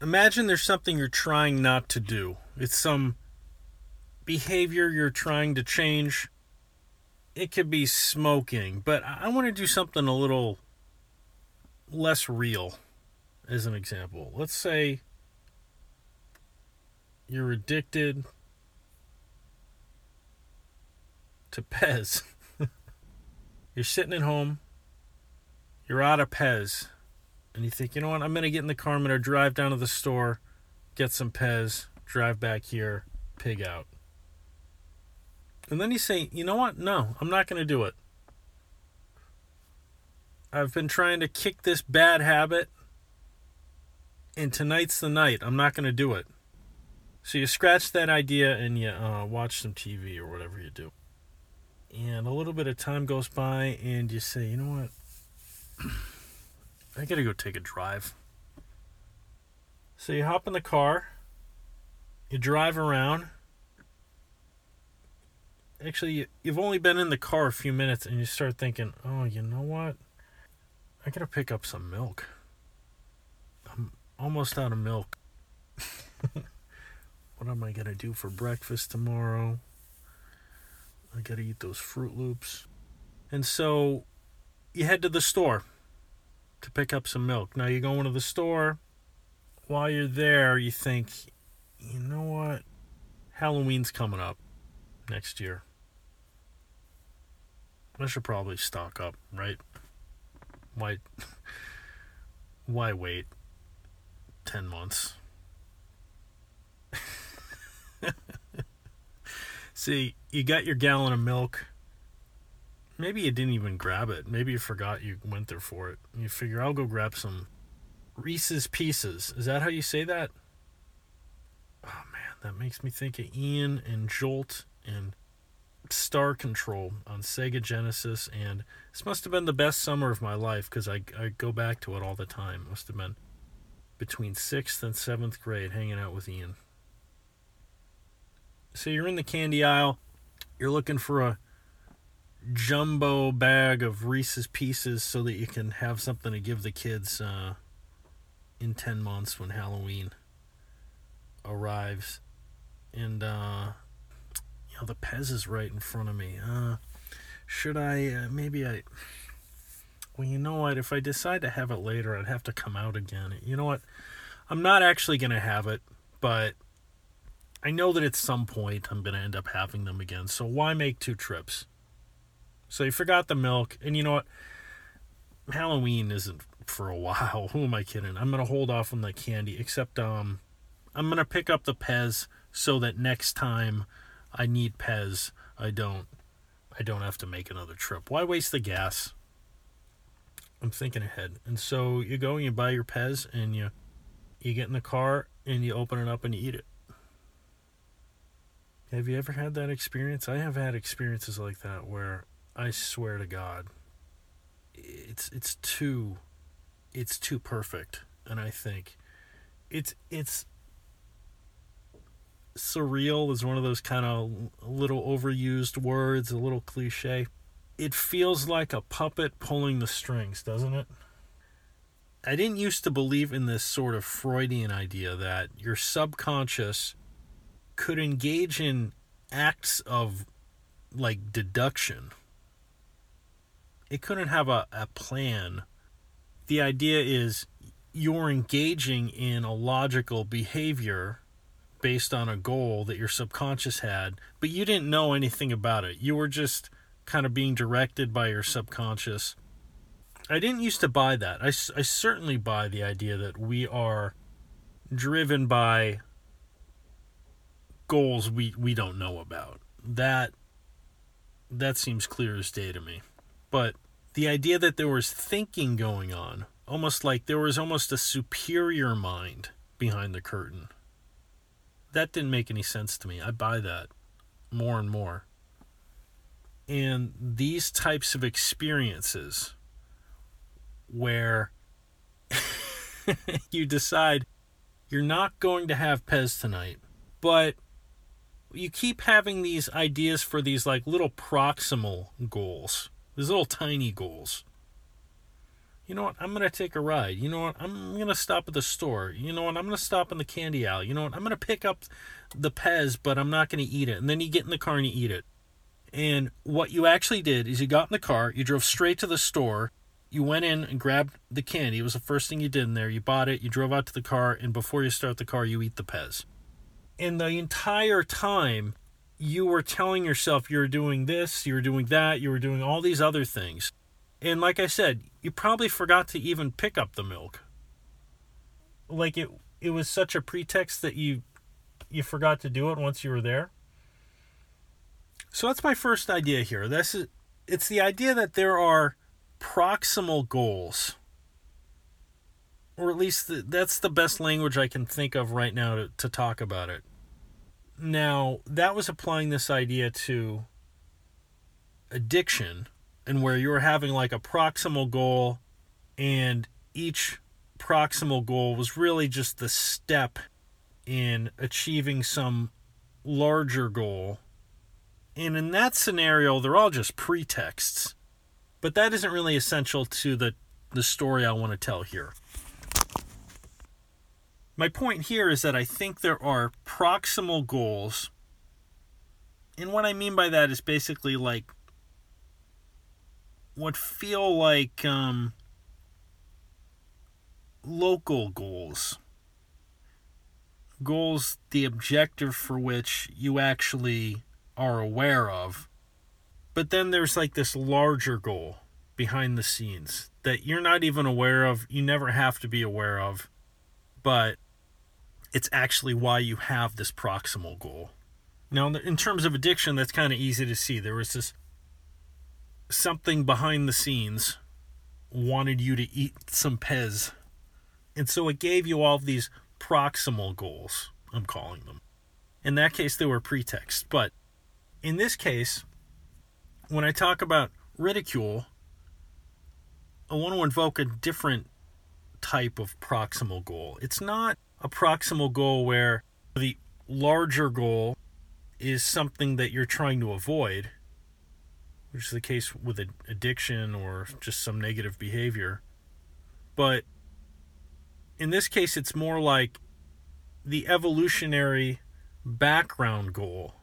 imagine there's something you're trying not to do. It's some behavior you're trying to change. It could be smoking, but I want to do something a little less real as an example. Let's say you're addicted to Pez. you're sitting at home, you're out of Pez, and you think, you know what, I'm going to get in the car, I'm going to drive down to the store, get some Pez, drive back here, pig out. And then you say, you know what, no, I'm not going to do it. I've been trying to kick this bad habit, and tonight's the night. I'm not going to do it. So you scratch that idea and you uh, watch some TV or whatever you do. And a little bit of time goes by, and you say, you know what? I gotta go take a drive. So you hop in the car, you drive around. Actually, you've only been in the car a few minutes, and you start thinking, oh, you know what? I gotta pick up some milk. I'm almost out of milk. what am I gonna do for breakfast tomorrow? I gotta eat those Froot Loops. And so you head to the store to pick up some milk. Now you go into the store. While you're there, you think, you know what? Halloween's coming up next year. I should probably stock up, right? Why why wait 10 months? See, you got your gallon of milk. Maybe you didn't even grab it. Maybe you forgot you went there for it. You figure I'll go grab some Reese's Pieces. Is that how you say that? Oh man, that makes me think of Ian and Jolt and Star Control on Sega Genesis, and this must have been the best summer of my life because I, I go back to it all the time. Must have been between sixth and seventh grade hanging out with Ian. So you're in the candy aisle, you're looking for a jumbo bag of Reese's Pieces so that you can have something to give the kids uh, in 10 months when Halloween arrives. And, uh, you know, the Pez is right in front of me. Uh, should I, uh, maybe I, well, you know what? If I decide to have it later, I'd have to come out again. You know what? I'm not actually going to have it, but I know that at some point I'm going to end up having them again. So why make two trips? So you forgot the milk, and you know what? Halloween isn't for a while. Who am I kidding? I'm to hold off on the candy, except um, I'm to pick up the Pez so that next time I need Pez, I don't. I don't have to make another trip. Why waste the gas? I'm thinking ahead. And so you go and you buy your Pez and you you get in the car and you open it up and you eat it. Have you ever had that experience? I have had experiences like that where I swear to God, it's it's too it's too perfect, and I think it's it's surreal is one of those kind of little overused words, a little cliche. It feels like a puppet pulling the strings, doesn't it? I didn't used to believe in this sort of Freudian idea that your subconscious could engage in acts of like deduction. It couldn't have a, a plan. The idea is you're engaging in a logical behavior based on a goal that your subconscious had, but you didn't know anything about it. You were just kind of being directed by your subconscious. I didn't used to buy that. I, I certainly buy the idea that we are driven by goals we, we don't know about. That that seems clear as day to me. But the idea that there was thinking going on, almost like there was almost a superior mind behind the curtain. That didn't make any sense to me. I buy that more and more. And these types of experiences where you decide you're not going to have Pez tonight, but you keep having these ideas for these like little proximal goals, these little tiny goals. You know what? I'm going to take a ride. You know what? I'm going to stop at the store. You know what? I'm going to stop in the candy aisle. You know what? I'm going to pick up the Pez, but I'm not going to eat it. And then you get in the car and you eat it. And what you actually did is you got in the car, you drove straight to the store, you went in and grabbed the candy. It was the first thing you did in there. You bought it, you drove out to the car, and before you start the car, you eat the Pez. And the entire time, you were telling yourself you were doing this, you were doing that, you were doing all these other things. And like I said, you probably forgot to even pick up the milk. Like it it was such a pretext that you you forgot to do it once you were there. So that's my first idea here. This is it's the idea that there are proximal goals. Or at least the, that's the best language I can think of right now to, to talk about it. Now, that was applying this idea to addiction and where you were having like a proximal goal and each proximal goal was really just the step in achieving some larger goal. And in that scenario, they're all just pretexts. But that isn't really essential to the, the story I want to tell here. My point here is that I think there are proximal goals. And what I mean by that is basically like what feel like um, local goals. Goals, the objective for which you actually are aware of but then there's like this larger goal behind the scenes that you're not even aware of, you never have to be aware of, but it's actually why you have this proximal goal. Now, in terms of addiction, that's kind of easy to see. There was this something behind the scenes wanted you to eat some Pez. And so it gave you all these proximal goals, I'm calling them. In that case, they were pretexts. But in this case, when I talk about ridicule, I want to invoke a different type of proximal goal. It's not a proximal goal where the larger goal is something that you're trying to avoid, which is the case with addiction or just some negative behavior. But in this case, it's more like the evolutionary background goal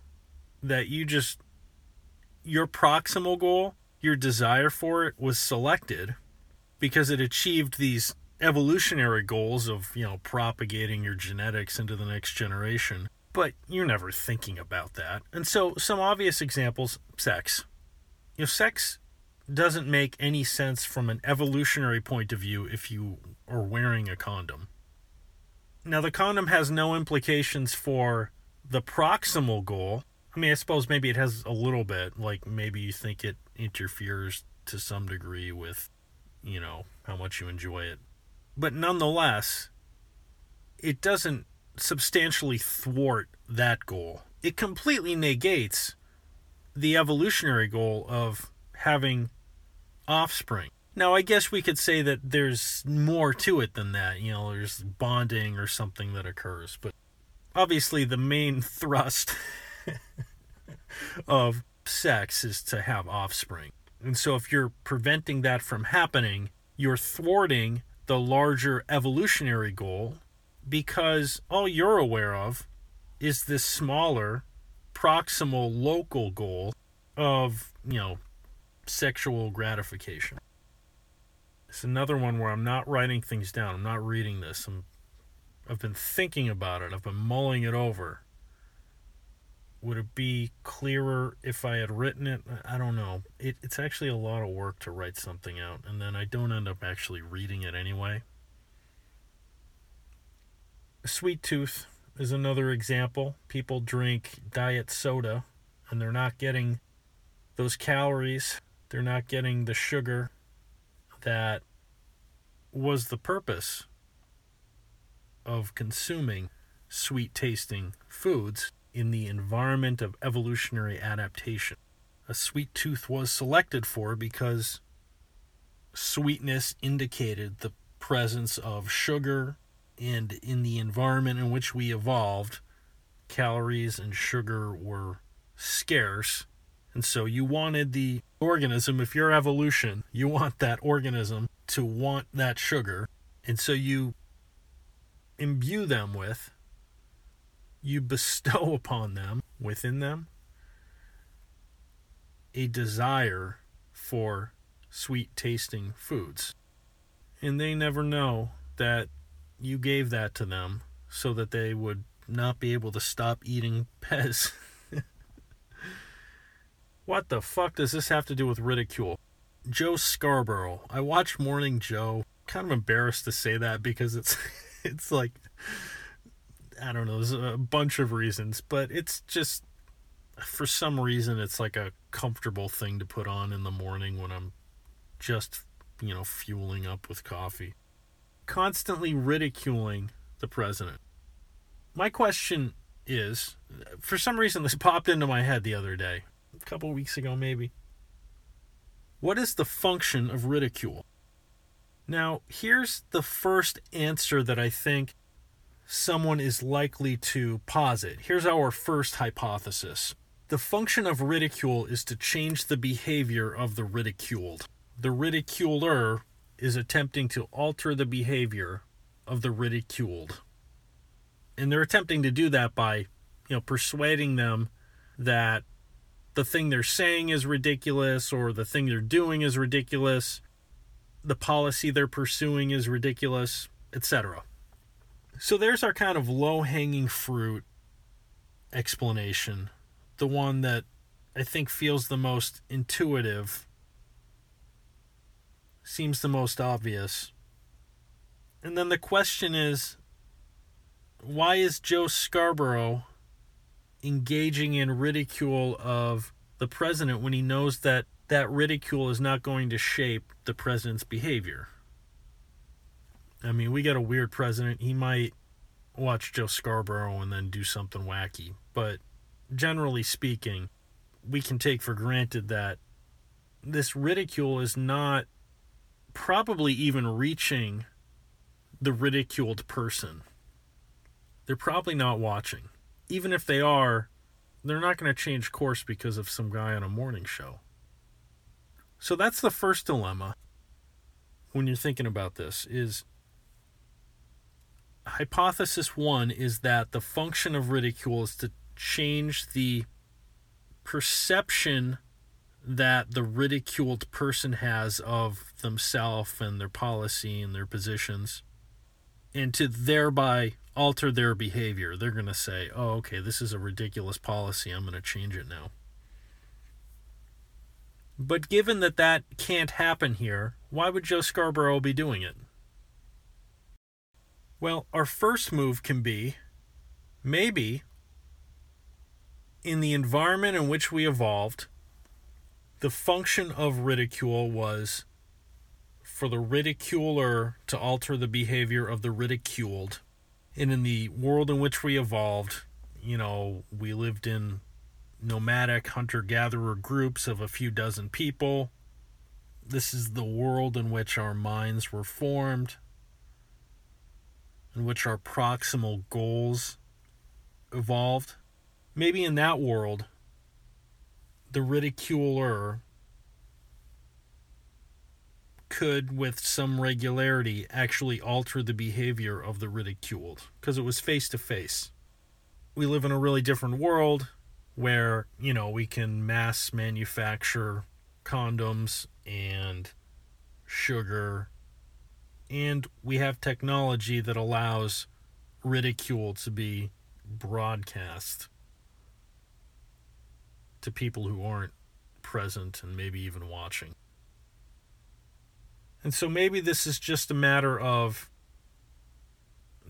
that you just your proximal goal, your desire for it was selected because it achieved these evolutionary goals of, you know, propagating your genetics into the next generation. But you're never thinking about that. And so, some obvious examples sex. You know, sex doesn't make any sense from an evolutionary point of view if you are wearing a condom. Now, the condom has no implications for the proximal goal, I mean, I suppose maybe it has a little bit. Like maybe you think it interferes to some degree with, you know, how much you enjoy it. But nonetheless, it doesn't substantially thwart that goal. It completely negates the evolutionary goal of having offspring. Now, I guess we could say that there's more to it than that. You know, there's bonding or something that occurs. But obviously, the main thrust of sex is to have offspring. And so if you're preventing that from happening, you're thwarting the larger evolutionary goal because all you're aware of is this smaller proximal local goal of, you know, sexual gratification. It's another one where I'm not writing things down. I'm not reading this. I'm I've been thinking about it. I've been mulling it over. Would it be clearer if I had written it? I don't know. It, it's actually a lot of work to write something out, and then I don't end up actually reading it anyway. Sweet tooth is another example. People drink diet soda, and they're not getting those calories, they're not getting the sugar that was the purpose of consuming sweet tasting foods in the environment of evolutionary adaptation. A sweet tooth was selected for because sweetness indicated the presence of sugar, and in the environment in which we evolved, calories and sugar were scarce. And so you wanted the organism, if you're evolution, you want that organism to want that sugar. And so you imbue them with, you bestow upon them, within them, a desire for sweet tasting foods. And they never know that you gave that to them so that they would not be able to stop eating Pez. what the fuck does this have to do with ridicule? Joe Scarborough. I watched Morning Joe. Kind of embarrassed to say that because it's it's like I don't know, there's a bunch of reasons, but it's just for some reason it's like a comfortable thing to put on in the morning when I'm just, you know, fueling up with coffee. Constantly ridiculing the president. My question is for some reason this popped into my head the other day, a couple weeks ago maybe. What is the function of ridicule? Now, here's the first answer that I think someone is likely to posit. Here's our first hypothesis. The function of ridicule is to change the behavior of the ridiculed. The ridiculer is attempting to alter the behavior of the ridiculed. And they're attempting to do that by, you know, persuading them that the thing they're saying is ridiculous or the thing they're doing is ridiculous the policy they're pursuing is ridiculous, etc. So there's our kind of low hanging fruit explanation, the one that I think feels the most intuitive, seems the most obvious. And then the question is why is Joe Scarborough engaging in ridicule of the president when he knows that that ridicule is not going to shape the president's behavior. I mean, we got a weird president. He might watch Joe Scarborough and then do something wacky. But generally speaking, we can take for granted that this ridicule is not probably even reaching the ridiculed person. They're probably not watching. Even if they are, they're not going to change course because of some guy on a morning show. So that's the first dilemma when you're thinking about this is hypothesis 1 is that the function of ridicule is to change the perception that the ridiculed person has of themselves and their policy and their positions and to thereby alter their behavior. They're going to say, "Oh, okay, this is a ridiculous policy. I'm going to change it now." But given that that can't happen here, why would Joe Scarborough be doing it? Well, our first move can be maybe in the environment in which we evolved, the function of ridicule was for the ridiculer to alter the behavior of the ridiculed. And in the world in which we evolved, you know, we lived in nomadic hunter gatherer groups of a few dozen people. This is the world in which our minds were formed, in which our proximal goals evolved. Maybe in that world, the ridiculer could, with some regularity, actually alter the behavior of the ridiculed because it was face to face. We live in a really different world where you know we can mass manufacture condoms and sugar and we have technology that allows ridicule to be broadcast to people who aren't present and maybe even watching. And so maybe this is just a matter of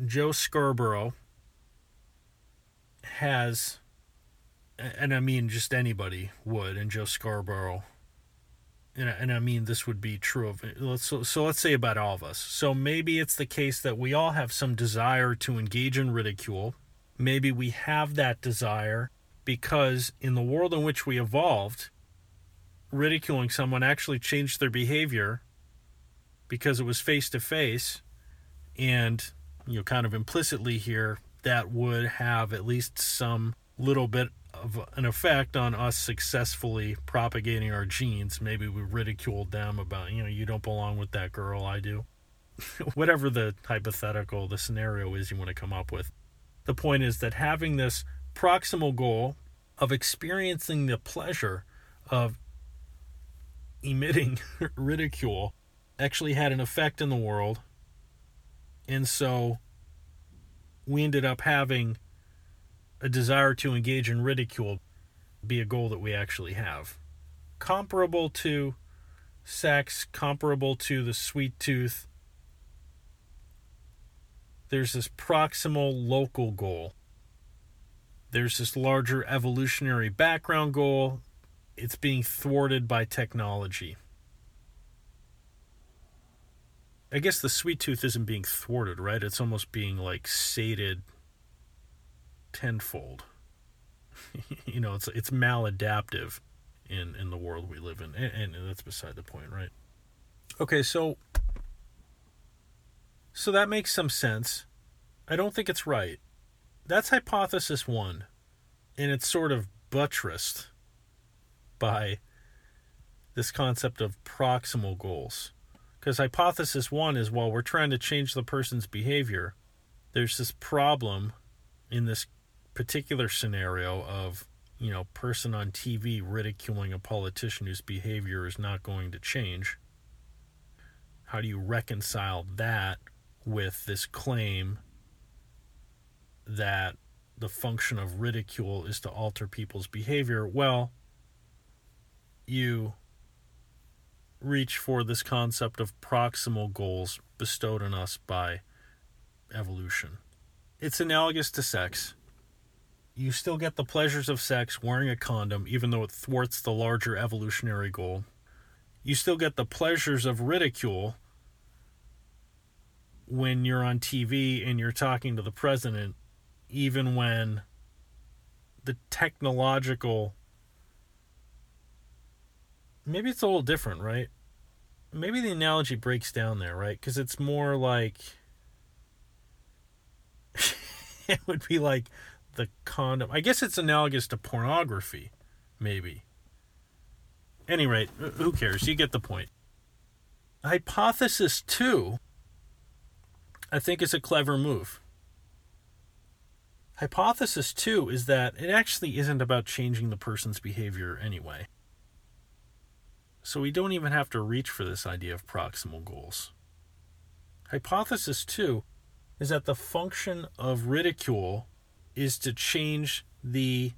Joe Scarborough has and I mean just anybody would, and Joe Scarborough, and, and I mean this would be true of so, so let's say about all of us. So maybe it's the case that we all have some desire to engage in ridicule. Maybe we have that desire because in the world in which we evolved, ridiculing someone actually changed their behavior because it was face to face, and you know, kind of implicitly here, that would have at least some little bit of an effect on us successfully propagating our genes. Maybe we ridiculed them about, you know, you don't belong with that girl, I do. Whatever the hypothetical, the scenario is you want to come up with. The point is that having this proximal goal of experiencing the pleasure of emitting ridicule actually had an effect in the world. And so we ended up having a desire to engage in ridicule be a goal that we actually have. Comparable to sex, comparable to the sweet tooth, there's this proximal local goal. There's this larger evolutionary background goal. It's being thwarted by technology. I guess the sweet tooth isn't being thwarted, right? It's almost being like sated tenfold. you know, it's it's maladaptive in in the world we live in, and, and that's beside the point, right? Okay, so so that makes some sense. I don't think it's right. That's hypothesis one, and it's sort of buttressed by this concept of proximal goals. Because hypothesis one is while we're trying to change the person's behavior, there's this problem in this particular scenario of you know person on TV ridiculing a politician whose behavior is not going to change how do you reconcile that with this claim that the function of ridicule is to alter people's behavior? Well you reach for this concept of proximal goals bestowed on us by evolution. It's analogous to sex you still get the pleasures of sex wearing a condom, even though it thwarts the larger evolutionary goal. You still get the pleasures of ridicule when you're on TV and you're talking to the president, even when the technological. Maybe it's a little different, right? Maybe the analogy breaks down there, right? Because it's more like. it would be like the condom. I guess it's analogous to pornography, maybe. Any rate, who cares? You get the point. Hypothesis two, I think, is a clever move. Hypothesis two is that it actually isn't about changing the person's behavior anyway. So we don't even have to reach for this idea of proximal goals. Hypothesis two is that the function of ridicule is to change the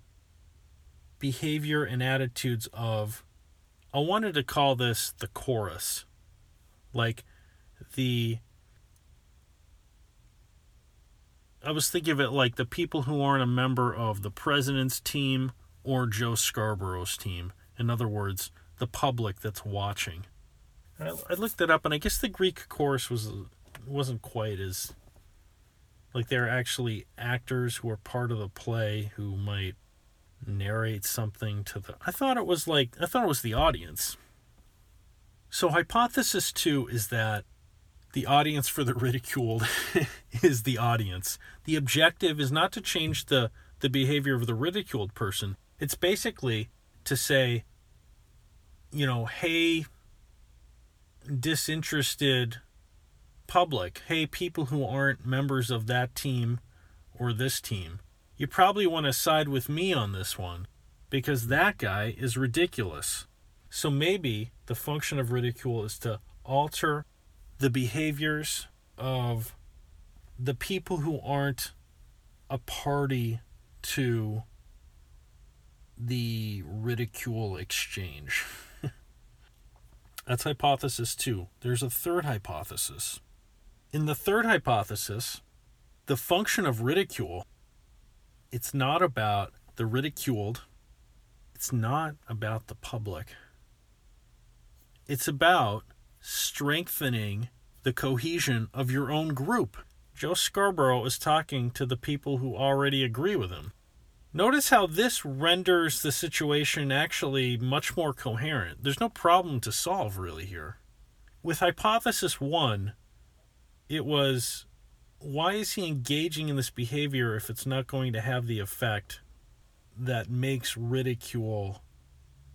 behavior and attitudes of I wanted to call this the chorus. Like the I was thinking of it like the people who aren't a member of the president's team or Joe Scarborough's team. In other words, the public that's watching. I, I looked it up, and I guess the Greek chorus was wasn't quite as like they're actually actors who are part of the play who might narrate something to the I thought it was like I thought it was the audience. So hypothesis 2 is that the audience for the ridiculed is the audience. The objective is not to change the the behavior of the ridiculed person. It's basically to say you know, hey disinterested public, hey, people who aren't members of that team or this team, you probably want to side with me on this one because that guy is ridiculous. So maybe the function of ridicule is to alter the behaviors of the people who aren't a party to the ridicule exchange. That's hypothesis two. There's a third hypothesis. In the third hypothesis, the function of ridicule, it's not about the ridiculed, it's not about the public. It's about strengthening the cohesion of your own group. Joe Scarborough is talking to the people who already agree with him. Notice how this renders the situation actually much more coherent. There's no problem to solve, really, here. With hypothesis one, it was why is he engaging in this behavior if it's not going to have the effect that makes ridicule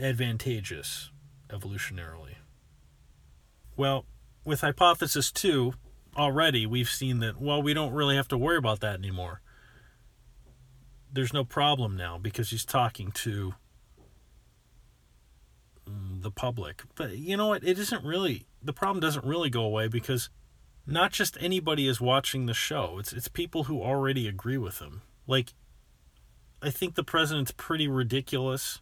advantageous evolutionarily? Well, with hypothesis 2, already we've seen that, well, we don't really have to worry about that anymore. There's no problem now because he's talking to mm, the public. But you know what? It isn't really, the problem doesn't really go away because not just anybody is watching the show, it's, it's people who already agree with him. Like, I think the president's pretty ridiculous.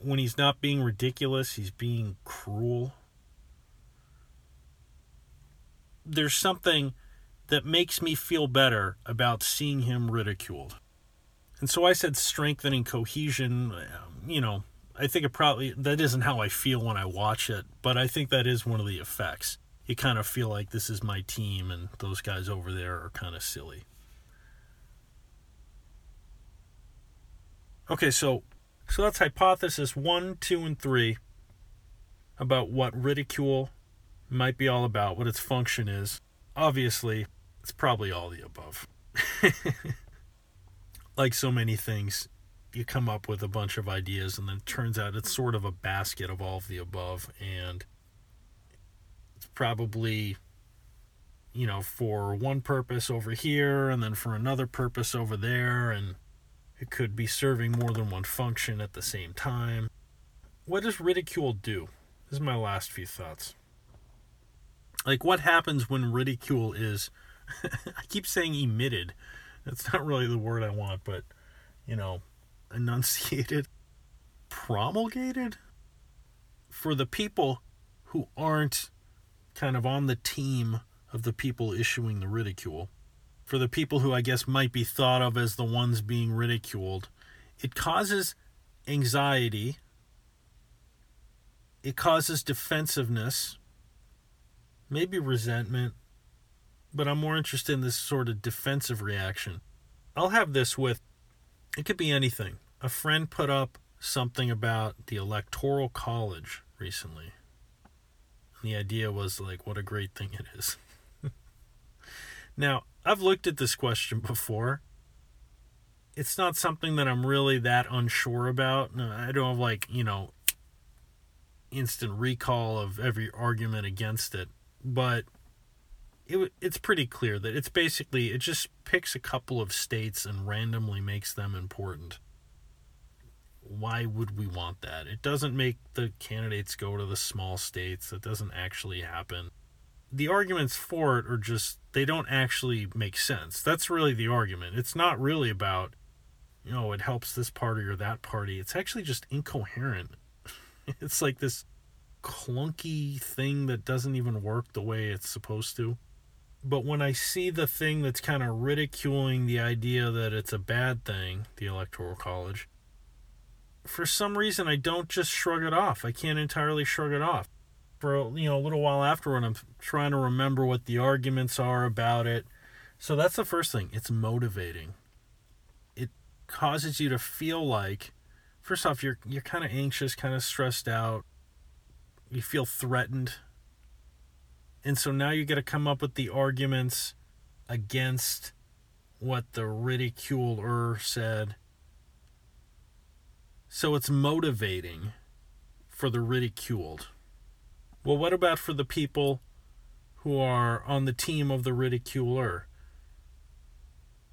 When he's not being ridiculous, he's being cruel there's something that makes me feel better about seeing him ridiculed. And so I said strengthening cohesion, um, you know, I think it probably that isn't how I feel when I watch it, but I think that is one of the effects. You kind of feel like this is my team and those guys over there are kind of silly. Okay, so so that's hypothesis 1, 2 and 3 about what ridicule might be all about, what its function is. Obviously, it's probably all the above. like so many things, you come up with a bunch of ideas, and then it turns out it's sort of a basket of all of the above, and probably, you know, for one purpose over here, and then for another purpose over there, and it could be serving more than one function at the same time. What does ridicule do? This is my last few thoughts like what happens when ridicule is I keep saying emitted. That's not really the word I want, but you know, enunciated, promulgated for the people who aren't kind of on the team of the people issuing the ridicule. For the people who I guess might be thought of as the ones being ridiculed, it causes anxiety. It causes defensiveness maybe resentment, but I'm more interested in this sort of defensive reaction. I'll have this with it could be anything. A friend put up something about the Electoral College recently. And the idea was like, what a great thing it is. now, I've looked at this question before. It's not something that I'm really that unsure about. I don't have, like, you know, instant recall of every argument against it but it, it's pretty clear that it's basically it just picks a couple of states and randomly makes them important. Why would we want that? It doesn't make the candidates go to the small states. That doesn't actually happen. The arguments for it are just they don't actually make sense. That's really the argument. It's not really about you know, it helps this party or that party. It's actually just incoherent. it's like this clunky thing that doesn't even work the way it's supposed to. But when I see the thing that's kind of ridiculing the idea that it's a bad thing, the Electoral College, for some reason I don't just shrug it off. I can't entirely shrug it off. For you know a little while afterward, I'm trying to remember what the arguments are about it. So that's the first thing. It's motivating. It causes you to feel like, first off, you're you're kind of anxious, kind of stressed out you feel threatened. And so now you got to come up with the arguments against what the ridiculer said. So it's motivating for the ridiculed. Well, what about for the people who are on the team of the ridiculer?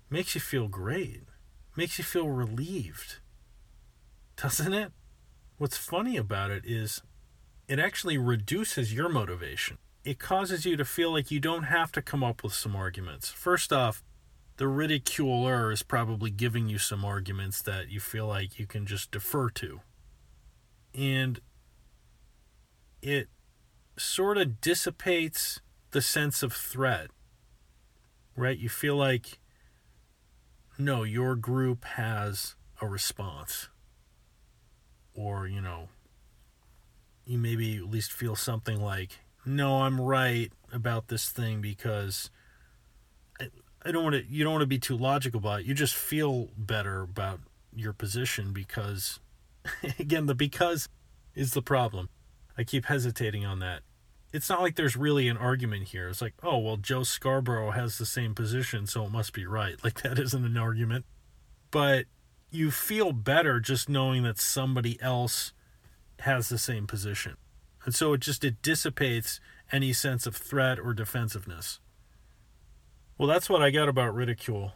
Makes you feel great. Makes you feel relieved. Doesn't it? What's funny about it is it actually reduces your motivation. It causes you to feel like you don't have to come up with some arguments. First off, the ridiculer is probably giving you some arguments that you feel like you can just defer to. And it sort of dissipates the sense of threat, right? You feel like, no, your group has a response. Or, you know, you maybe at least feel something like, no, I'm right about this thing because I, don't want to, you don't want to be too logical about it. You just feel better about your position because, again, the because is the problem. I keep hesitating on that. It's not like there's really an argument here. It's like, oh, well, Joe Scarborough has the same position, so it must be right. Like, that isn't an argument. But you feel better just knowing that somebody else has the same position. And so it just it dissipates any sense of threat or defensive. Well, that's what I got about ridicule.